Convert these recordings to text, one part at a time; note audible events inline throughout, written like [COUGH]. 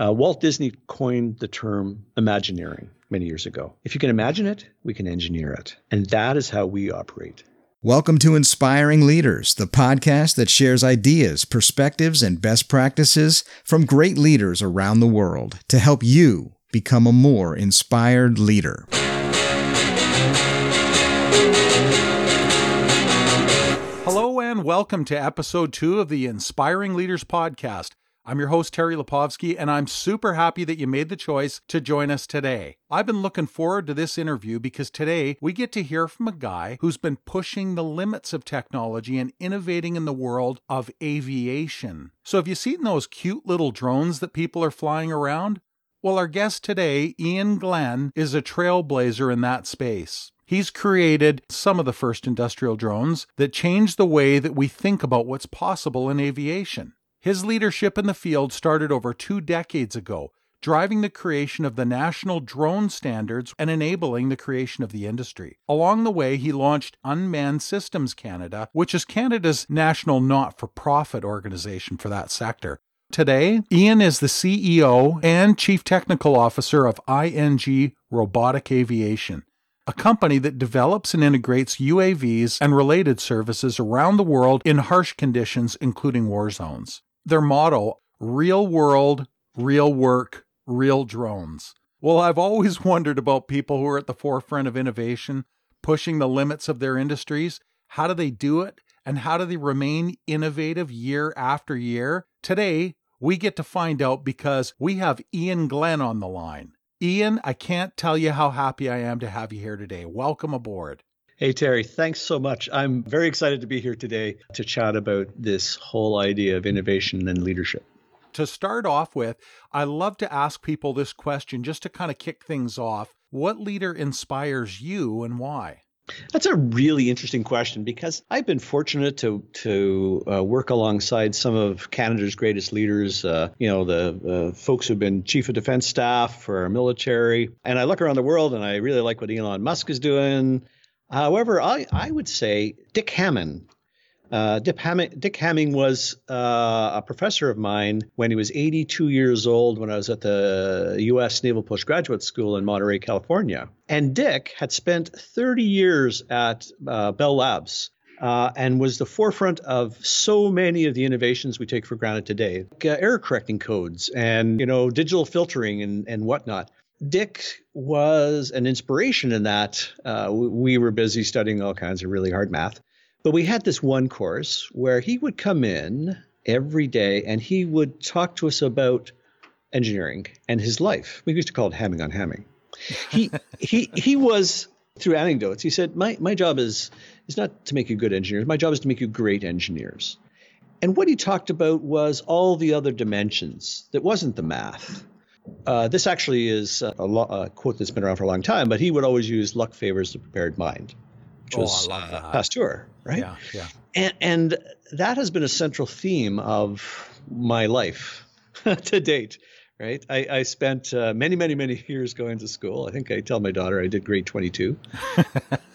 Uh, Walt Disney coined the term Imagineering many years ago. If you can imagine it, we can engineer it. And that is how we operate. Welcome to Inspiring Leaders, the podcast that shares ideas, perspectives, and best practices from great leaders around the world to help you become a more inspired leader. Hello, and welcome to episode two of the Inspiring Leaders podcast. I'm your host, Terry Lipovski, and I'm super happy that you made the choice to join us today. I've been looking forward to this interview because today we get to hear from a guy who's been pushing the limits of technology and innovating in the world of aviation. So, have you seen those cute little drones that people are flying around? Well, our guest today, Ian Glenn, is a trailblazer in that space. He's created some of the first industrial drones that change the way that we think about what's possible in aviation. His leadership in the field started over two decades ago, driving the creation of the national drone standards and enabling the creation of the industry. Along the way, he launched Unmanned Systems Canada, which is Canada's national not for profit organization for that sector. Today, Ian is the CEO and Chief Technical Officer of ING Robotic Aviation, a company that develops and integrates UAVs and related services around the world in harsh conditions, including war zones their motto real world, real work, real drones. Well, I've always [LAUGHS] wondered about people who are at the forefront of innovation, pushing the limits of their industries. How do they do it? And how do they remain innovative year after year? Today, we get to find out because we have Ian Glenn on the line. Ian, I can't tell you how happy I am to have you here today. Welcome aboard. Hey, Terry, thanks so much. I'm very excited to be here today to chat about this whole idea of innovation and leadership. To start off with, I love to ask people this question just to kind of kick things off. What leader inspires you and why? That's a really interesting question because I've been fortunate to to uh, work alongside some of Canada's greatest leaders. Uh, you know, the uh, folks who've been chief of defense staff for our military, and I look around the world and I really like what Elon Musk is doing. However, I, I would say Dick Hamming. Uh, Dick, Dick Hamming was uh, a professor of mine when he was 82 years old when I was at the U.S. Naval Postgraduate School in Monterey, California. And Dick had spent 30 years at uh, Bell Labs. Uh, and was the forefront of so many of the innovations we take for granted today, like, uh, error correcting codes and you know digital filtering and, and whatnot. Dick was an inspiration in that uh, we were busy studying all kinds of really hard math. But we had this one course where he would come in every day and he would talk to us about engineering and his life. We used to call it hamming on hamming. He [LAUGHS] he he was through anecdotes. He said, "My my job is is not to make you good engineers. My job is to make you great engineers." And what he talked about was all the other dimensions that wasn't the math. Uh, this actually is a, lo- a, quote that's been around for a long time, but he would always use "luck favors the prepared mind," which oh, was uh, Pasteur, right? Yeah, yeah. And, and that has been a central theme of my life [LAUGHS] to date. Right, I, I spent uh, many, many, many years going to school. I think I tell my daughter I did grade 22.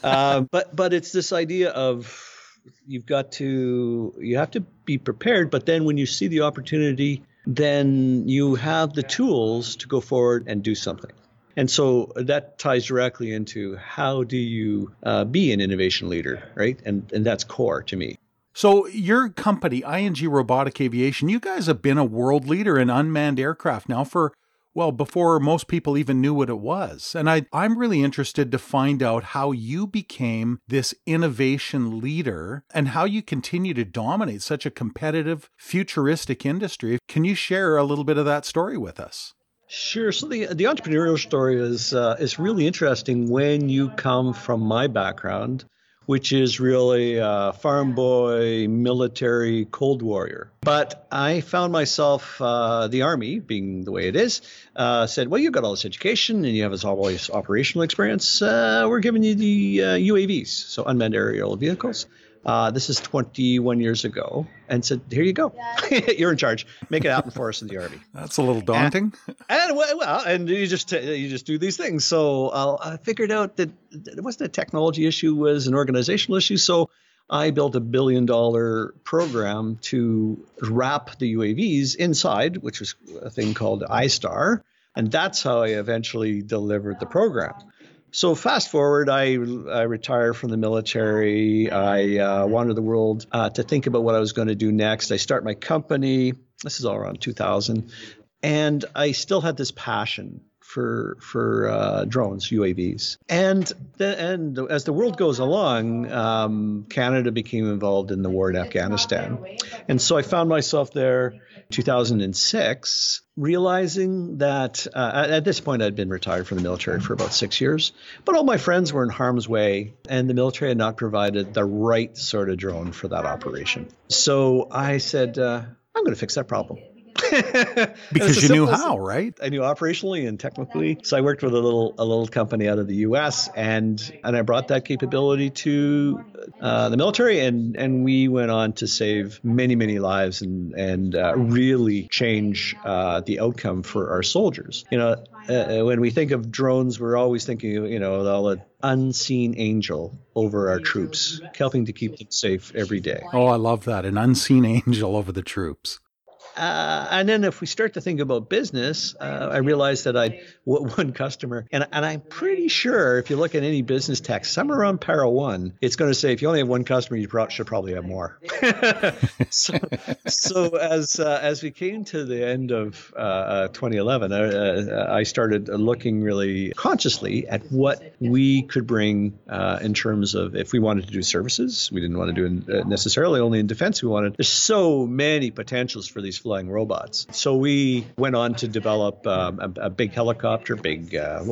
Um, [LAUGHS] but but it's this idea of you've got to you have to be prepared, but then when you see the opportunity then you have the tools to go forward and do something. And so that ties directly into how do you uh, be an innovation leader, right? And and that's core to me. So your company, ING Robotic Aviation, you guys have been a world leader in unmanned aircraft now for well, before most people even knew what it was. And I, I'm really interested to find out how you became this innovation leader and how you continue to dominate such a competitive, futuristic industry. Can you share a little bit of that story with us? Sure. So the the entrepreneurial story is uh, is really interesting when you come from my background which is really a farm boy, military, cold warrior. But I found myself, uh, the Army, being the way it is, uh, said, Well, you've got all this education and you have this all this operational experience. Uh, we're giving you the UAVs, uh, so unmanned aerial vehicles. Uh, this is 21 years ago, and said, "Here you go, [LAUGHS] you're in charge. Make it happen for us in the army." That's a little daunting. And, and well, and you just you just do these things. So I figured out that it wasn't a technology issue, was an organizational issue. So I built a billion dollar program to wrap the UAVs inside, which was a thing called ISTAR. And that's how I eventually delivered the program. So fast forward, I, I retired from the military. I uh, wanted the world uh, to think about what I was going to do next. I start my company. This is all around 2000, and I still had this passion for for uh, drones, UAVs, and the, and as the world goes along, um, Canada became involved in the war in Afghanistan, and so I found myself there, 2006, realizing that uh, at this point I'd been retired from the military for about six years, but all my friends were in harm's way, and the military had not provided the right sort of drone for that operation. So I said, uh, I'm going to fix that problem. [LAUGHS] because you knew how, right? I knew operationally and technically. So I worked with a little a little company out of the U.S. and and I brought that capability to uh, the military, and and we went on to save many many lives and and uh, really change uh, the outcome for our soldiers. You know, uh, when we think of drones, we're always thinking, you know, all the unseen angel over our troops, helping to keep them safe every day. Oh, I love that. An unseen [LAUGHS] angel over the troops. Uh, and then if we start to think about business, uh, I realized that I one customer, and and I'm pretty sure if you look at any business text, somewhere around para one, it's going to say if you only have one customer, you should probably have more. [LAUGHS] [LAUGHS] so, so as uh, as we came to the end of uh, uh, 2011, uh, I started looking really consciously at what we could bring in terms of if we wanted to do services, we didn't want to do it necessarily only in defense. We wanted there's so many potentials for these flying robots. So we went on to develop um, a, a, big helicopter, big uh,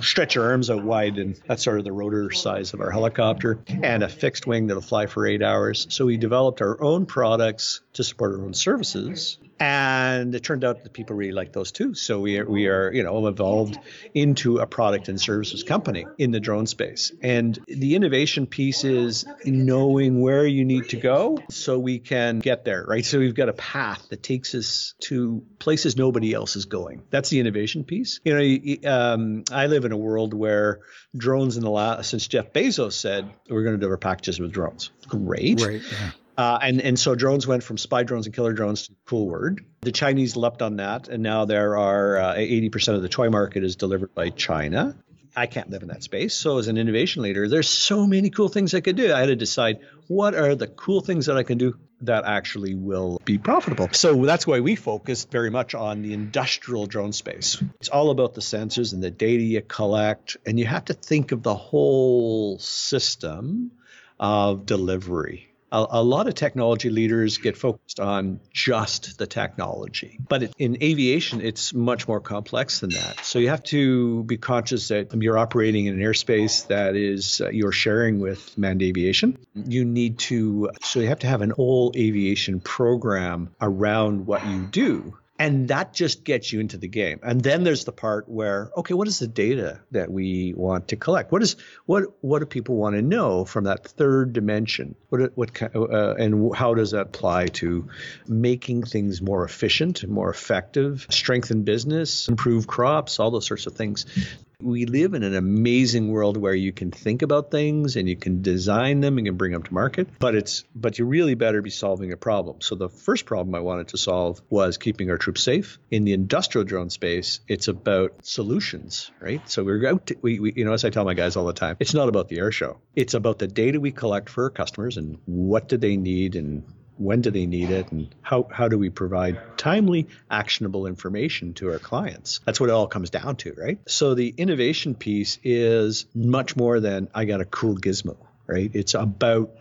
stretch your arms out wide, and that's sort of the rotor size of our helicopter, and a fixed wing that'll fly for eight hours. So we developed our own products to support our own services and it turned out that people really like those too. So we are, we are, you know, evolved into a product and services company in the drone space. And the innovation piece is knowing where you need to go so we can get there, right? So we've got a path that takes us to places nobody else is going. That's the innovation piece. You know, um, I live in a world where drones in the last since Jeff Bezos said we're going to do our packages with drones. Great. Right. Yeah. Uh, and, and so drones went from spy drones and killer drones to cool word. The Chinese leapt on that, and now there are uh, 80% of the toy market is delivered by China. I can't live in that space. So as an innovation leader, there's so many cool things I could do. I had to decide what are the cool things that I can do that actually will be profitable. So that's why we focused very much on the industrial drone space. It's all about the sensors and the data you collect, and you have to think of the whole system of delivery a, a, lot of technology leaders get focused on just the technology. But it, in aviation, it's much more complex than that. So you have to be conscious that you're operating in an airspace that is uh, you're sharing with manned aviation. You need to, so you have to have an whole aviation program around what you do and that just gets you into the game. And then there's the part where, okay, what is the data that we want to collect? What is what what do people want to know from that third dimension? What what uh, and how does that apply to making things more efficient, more effective, strengthen business, improve crops, all those sorts of things. We live in an amazing world where you can think about things and you can design them and can bring them to market, but it's but you really better be solving a problem. So the first problem I wanted to solve was keeping our troops safe. In the industrial drone space, it's about solutions, right? So we're out to, we, we you know as I tell my guys all the time, it's not about the air show. It's about the data we collect for our customers and what do they need and when do they need it and how, how do we provide timely actionable information to our clients? That's what it all comes down to right? So the innovation piece is much more than i got a cool gizmo right? It's about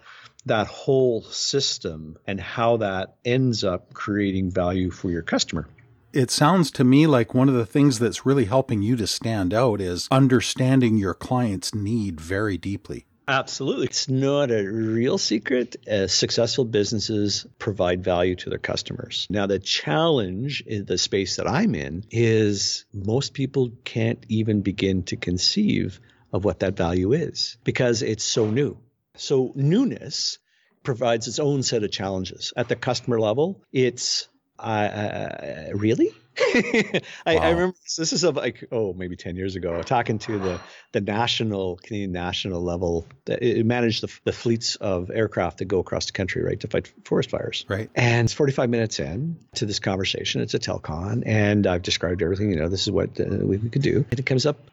that whole system and how that ends up creating value for your customer. It sounds to me like one of the things that's really helping you to stand out is understanding your client's need very deeply. Absolutely. It's not a real secret. Uh, successful businesses provide value to their customers. Now, the challenge in the space that I'm in is most people can't even begin to conceive of what that value is because it's so new. So, newness provides its own set of challenges. At the customer level, it's uh, uh really? [LAUGHS] I, wow. I, remember this, this is a, like oh maybe ten years ago talking to the the national Canadian national level. It managed the, the fleets of aircraft that go across the country right to fight forest fires. Right. And it's 45 minutes in to this conversation. It's a telcon, and I've described everything. You know, this is what uh, we, we could do. And it comes up.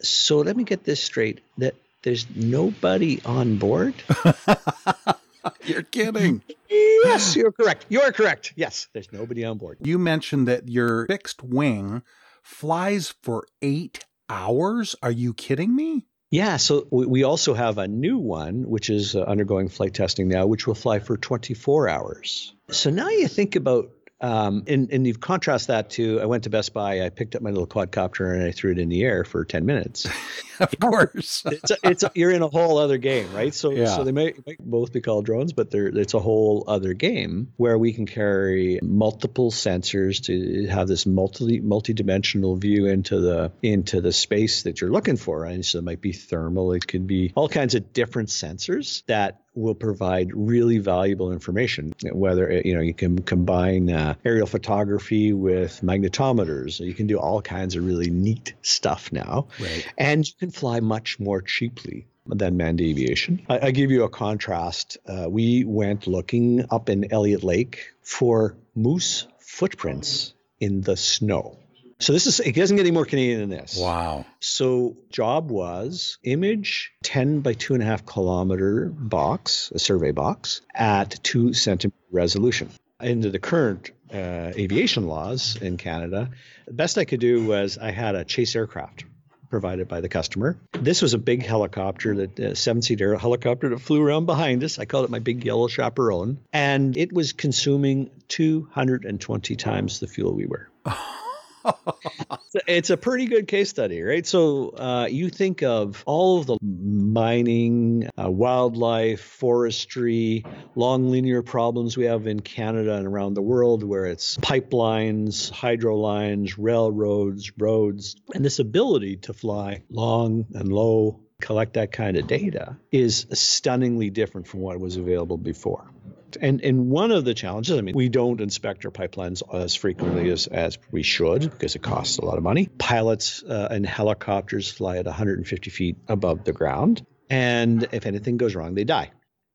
So let me get this straight. That there's nobody on board. [LAUGHS] [LAUGHS] You're kidding. yes, you're correct. You're correct. Yes, there's nobody on board. You mentioned that your fixed wing flies for eight hours. Are you kidding me? Yeah, so we also have a new one, which is uh, undergoing flight testing now, which will fly for 24 hours. So now you think about um, and, and you've contrast that to I went to Best Buy, I picked up my little quadcopter and I threw it in the air for 10 minutes. [LAUGHS] of course. [LAUGHS] it's, a, it's a, you're in a whole other game, right? So, yeah. so they might, might both be called drones, but they're, it's a whole other game where we can carry multiple sensors to have this multi multi-dimensional view into the into the space that you're looking for. And so it might be thermal, it could be all kinds of different sensors that will provide really valuable information. Whether you know you can combine uh, aerial photography with magnetometers, you can do all kinds of really neat stuff now, right. and you can fly much more cheaply than manned aviation. I, I give you a contrast. Uh, we went looking up in Elliott Lake for moose footprints in the snow. So this is it doesn't get any more Canadian than this. Wow. So job was image 10 by two and a half kilometer box, a survey box at two centimeter resolution. Into the current uh, aviation laws in Canada, the best I could do was I had a chase aircraft provided by the customer. This was a big helicopter, that uh, seven-seater helicopter that flew around behind us. I called it my big yellow chaperone, and it was consuming 220 times the fuel we were. [LAUGHS] [LAUGHS] it's a pretty good case study, right? So uh, you think of all of the mining, uh, wildlife, forestry, long linear problems we have in Canada and around the world, where it's pipelines, hydro lines, railroads, roads, and this ability to fly long and low collect that kind of data is stunningly different from what was available before. And and one of the challenges, I mean, we don't inspect our pipelines as frequently as, as we should because it costs a lot of money. Pilots uh, and helicopters fly at 150 feet above the ground, and if anything goes wrong, they die.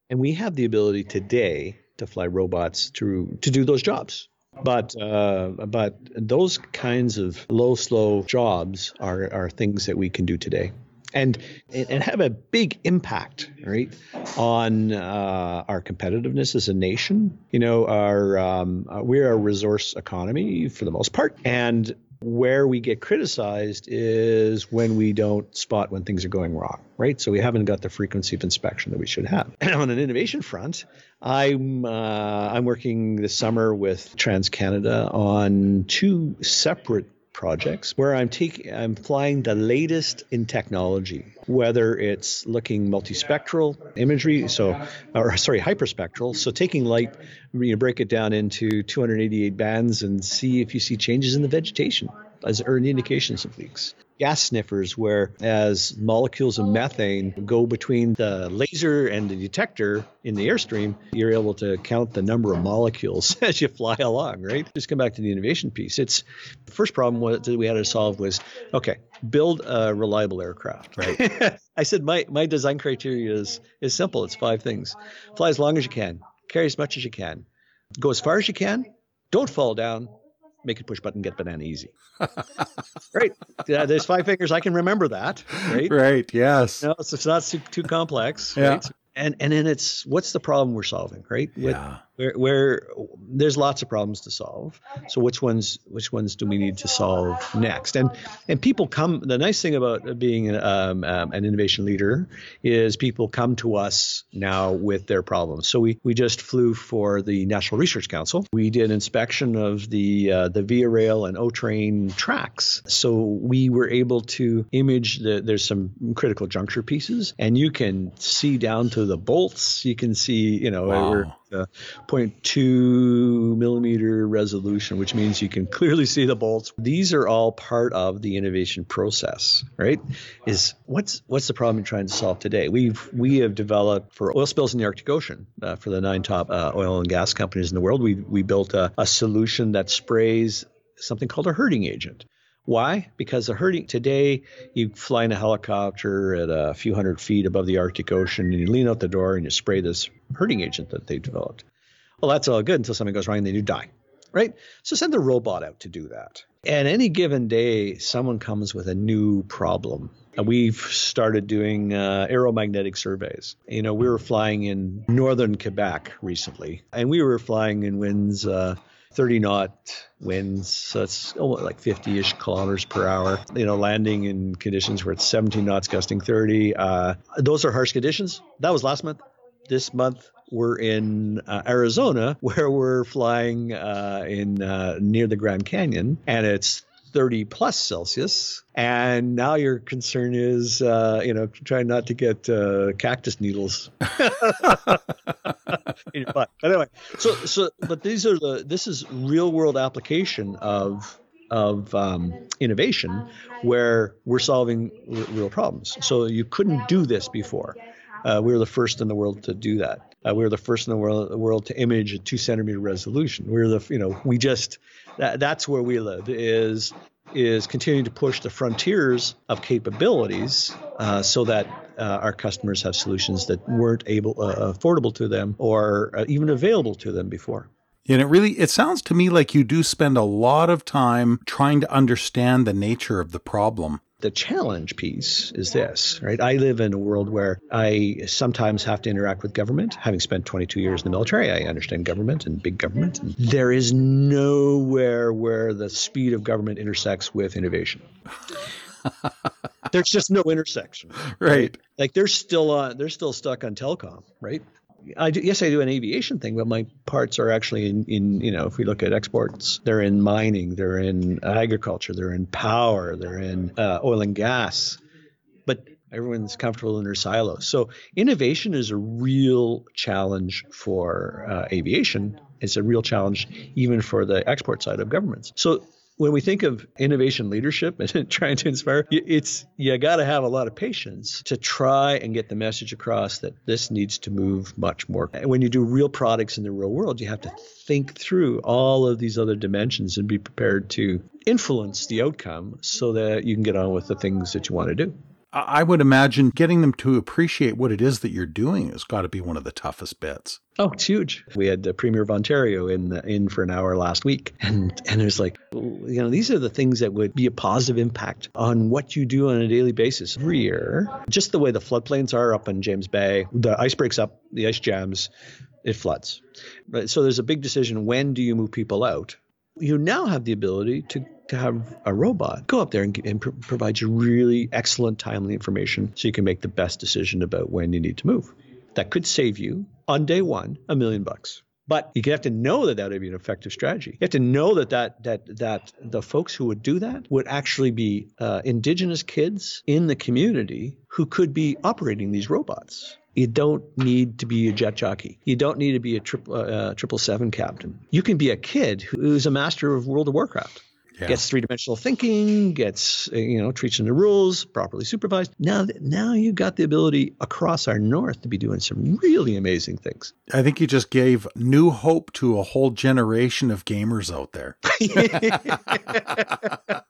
And we have the ability today to fly robots to to do those jobs. But uh, but those kinds of low slow jobs are are things that we can do today and and have a big impact, right, on uh, our competitiveness as a nation. You know, our um, uh, we're a resource economy for the most part, and where we get criticized is when we don't spot when things are going wrong, right? So we haven't got the frequency of inspection that we should have. [CLEARS THROAT] on an innovation front, I'm uh, I'm working this summer with TransCanada on two separate projects where I'm taking I'm flying the latest in technology, whether it's looking multispectral imagery, so or sorry, hyperspectral, so taking light, you break it down into 288 bands and see if you see changes in the vegetation as early indications of leaks gas sniffers where as molecules of methane go between the laser and the detector in the airstream, you're able to count the number of molecules [LAUGHS] as you fly along, right? Just come back to the innovation piece. It's the first problem that we had to solve was okay, build a reliable aircraft, right? [LAUGHS] I said my my design criteria is is simple. It's five things. Fly as long as you can, carry as much as you can, go as far as you can, don't fall down, make a push button, get banana easy. right. Yeah, there's five fingers. I can remember that. Right. Right. Yes. No, it's, it's not too, too complex. Yeah. Right? And and then it's what's the problem we're solving, right? Yeah. Where, where there's lots of problems to solve. So which ones which ones do we need to solve next? And and people come. The nice thing about being um, um, an innovation leader is people come to us now with their problems. So we we just flew for the National Research Council. We did inspection of the uh, the Via Rail and O Train tracks. So we were able to image the there's some critical juncture pieces, and you can see down to the bolts. You can see you know wow uh, 0.2 millimeter resolution, which means you can clearly see the bolts. These are all part of the innovation process, right? Is what's what's the problem you're trying to solve today? We've we have developed for oil spills in the Arctic Ocean uh, for the nine top uh, oil and gas companies in the world. We we built a, a solution that sprays something called a herding agent. Why? Because a herding today, you fly in a helicopter at a few hundred feet above the Arctic Ocean, and you lean out the door and you spray this herding agent that they developed. Well, that's all good until something goes wrong and then you die, right? So send a robot out to do that. And any given day, someone comes with a new problem. We've started doing uh, aeromagnetic surveys. You know, we were flying in northern Quebec recently, and we were flying in winds. Uh, 30 knot winds. So it's almost like 50 ish kilometers per hour. You know, landing in conditions where it's 17 knots gusting 30. Uh, those are harsh conditions. That was last month. This month, we're in uh, Arizona, [LAUGHS] where we're flying uh, in uh, near the Grand Canyon, and it's 30 plus Celsius. And now your concern is, uh, you know, trying not to get uh, cactus needles [LAUGHS] [LAUGHS] [LAUGHS] in your butt. Anyway, so so, but these are the this is real world application of of um, innovation where we're solving r- real problems. So you couldn't do this before. Uh, we were the first in the world to do that. Uh, we were the first in the world, the world to image a two centimeter resolution. We are the, you know, we just that, that's where we live is is continuing to push the frontiers of capabilities uh, so that uh, our customers have solutions that weren't able uh, affordable to them or uh, even available to them before. And it really it sounds to me like you do spend a lot of time trying to understand the nature of the problem the challenge piece is this, right? I live in a world where I sometimes have to interact with government. Having spent 22 years in the military, I understand government and big government. And there is nowhere where the speed of government intersects with innovation. [LAUGHS] There's just no intersection. Right. right. Like they're still on, they're still stuck on telecom, right? I do, yes, I do an aviation thing, but my parts are actually in, in, you know, if we look at exports, they're in mining, they're in agriculture, they're in power, they're in uh, oil and gas. But everyone's comfortable in their silos. So innovation is a real challenge for uh, aviation. It's a real challenge even for the export side of governments. So when we think of innovation leadership [LAUGHS] and trying to inspire, it's you got to have a lot of patience to try and get the message across that this needs to move much more. When you do real products in the real world, you have to think through all of these other dimensions and be prepared to influence the outcome so that you can get on with the things that you want to do. I would imagine getting them to appreciate what it is that you're doing has got to be one of the toughest bits. Oh, it's huge. We had the Premier of Ontario in in for an hour last week, [LAUGHS] and and it was like, you know, these are the things that would be a positive impact on what you do on a daily basis every. Just the way the floodplains are up in James Bay, the ice breaks up, the ice jams, it floods. Right. So there's a big decision: when do you move people out? You now have the ability to to have a robot go up there and, and pr- provide you really excellent, timely information so you can make the best decision about when you need to move. That could save you on day one a million bucks. But you have to know that that would be an effective strategy. You have to know that that that that the folks who would do that would actually be uh, indigenous kids in the community who could be operating these robots. You don't need to be a jet jockey. You don't need to be a triple uh, triple seven captain. You can be a kid who's a master of World of Warcraft yeah. gets three dimensional thinking, gets you know treats the rules, properly supervised. Now now you've got the ability across our north to be doing some really amazing things. I think you just gave new hope to a whole generation of gamers out there. [LAUGHS]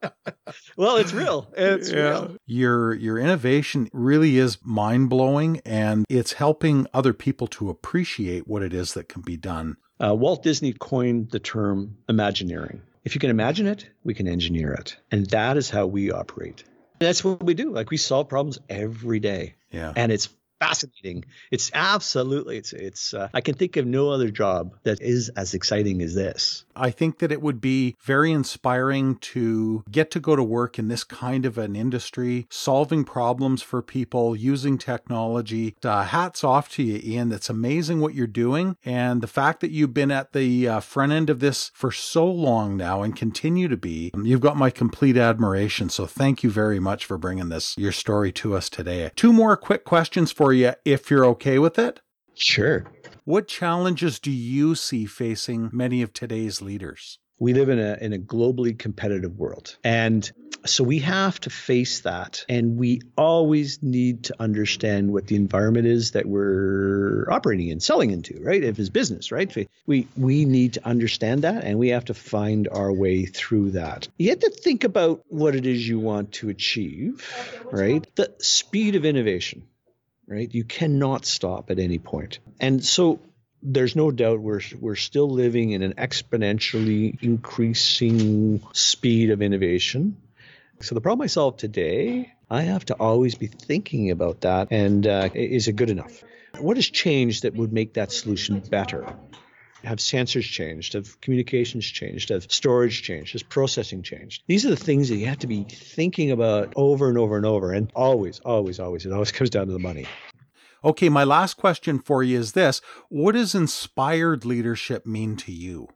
well, it's real. It's yeah. real. Your your innovation really is mind blowing, and it's helping other people to appreciate what it is that can be done. Uh, Walt Disney coined the term Imagineering. If you can imagine it, we can engineer it. And that is how we operate. And that's what we do. Like we solve problems every day. Yeah. And it's fascinating. It's absolutely it's it's uh, I can think of no other job that is as exciting as this. I think that it would be very inspiring to get to go to work in this kind of an industry, solving problems for people using technology. Uh, hats off to you, Ian. That's amazing what you're doing. And the fact that you've been at the uh, front end of this for so long now and continue to be, you've got my complete admiration. So thank you very much for bringing this, your story to us today. Two more quick questions for you, if you're okay with it. Sure. What challenges do you see facing many of today's leaders? We live in a in a globally competitive world, and So we have to face that. And we always need to understand what the environment is that we're operating in, selling into, right? If it's business, right? We, we need to understand that and we have to find our way through that. You have to think about what it is you want to achieve, right? The speed of innovation, right? You cannot stop at any point. And so there's no doubt we're we're still living in an exponentially increasing speed of innovation. So the problem I solve today, I have to always be thinking about that, and uh, is it good enough? What has changed that would make that solution better? Have sensors changed? Have communications changed? Have storage changed? Has processing changed? These are the things that you have to be thinking about over and over and over. And always, always, always, it always [LAUGHS] comes down to the money. Okay, my last question for you is this What does inspired leadership mean to you?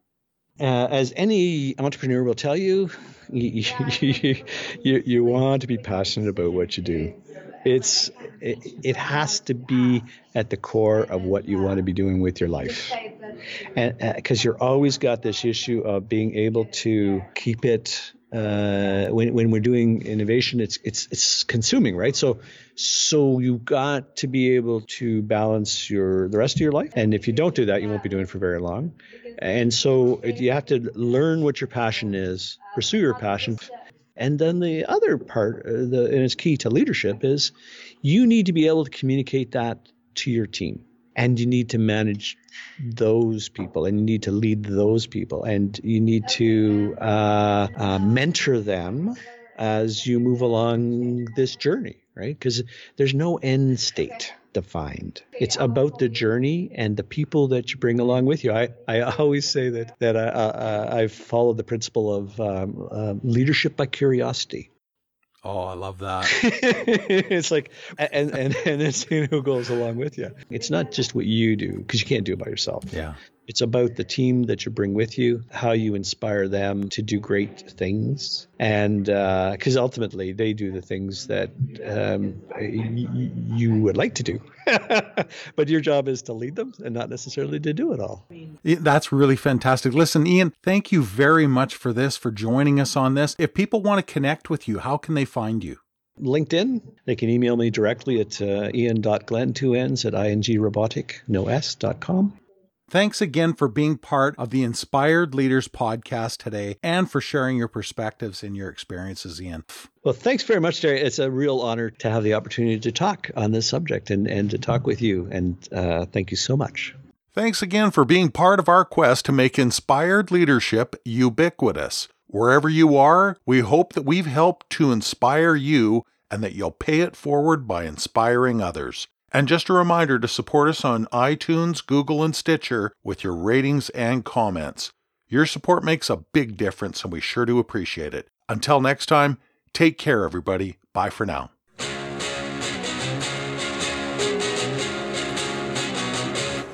Uh, as any entrepreneur will tell you, [LAUGHS] you, you, you, you, want to be passionate about what you do. It's it, it has to be at the core of what you want to be doing with your life, and because uh, you're always got this issue of being able to keep it uh, when, when we're doing innovation, it's it's it's consuming, right? So so you've got to be able to balance your the rest of your life, and if you don't do that, you won't be doing it for very long. And so it, you have to learn what your passion is, pursue your passion, and then the other part, uh, the and it's key to leadership is you need to be able to communicate that to your team. And you need to manage those people and you need to lead those people and you need to uh, uh, mentor them as you move along this journey right? Because there's no end state defined it's about the journey and the people that you bring along with you i, I always say that that I, I, i've followed the principle of um, uh, leadership by curiosity Oh, I love that. [LAUGHS] it's like, and and and then seeing who goes along with you. It's not just what you do because you can't do it by yourself. Yeah. It's about the team that you bring with you, how you inspire them to do great things, and because uh, ultimately they do the things that um, y- you would like to do, [LAUGHS] but your job is to lead them and not necessarily to do it all. That's really fantastic. Listen, Ian, thank you very much for this, for joining us on this. If people want to connect with you, how can they find you? LinkedIn. They can email me directly at uh, ian.glenn, two N's at ingrobotic, no S, dot com. Thanks again for being part of the Inspired Leaders podcast today and for sharing your perspectives and your experiences, Ian. Well, thanks very much, Terry. It's a real honor to have the opportunity to talk on this subject and, and to talk with you. And uh, thank you so much. Thanks again for being part of our quest to make inspired leadership ubiquitous. Wherever you are, we hope that we've helped to inspire you and that you'll pay it forward by inspiring others. And just a reminder to support us on iTunes, Google, and Stitcher with your ratings and comments. Your support makes a big difference, and we sure do appreciate it. Until next time, take care, everybody. Bye for now.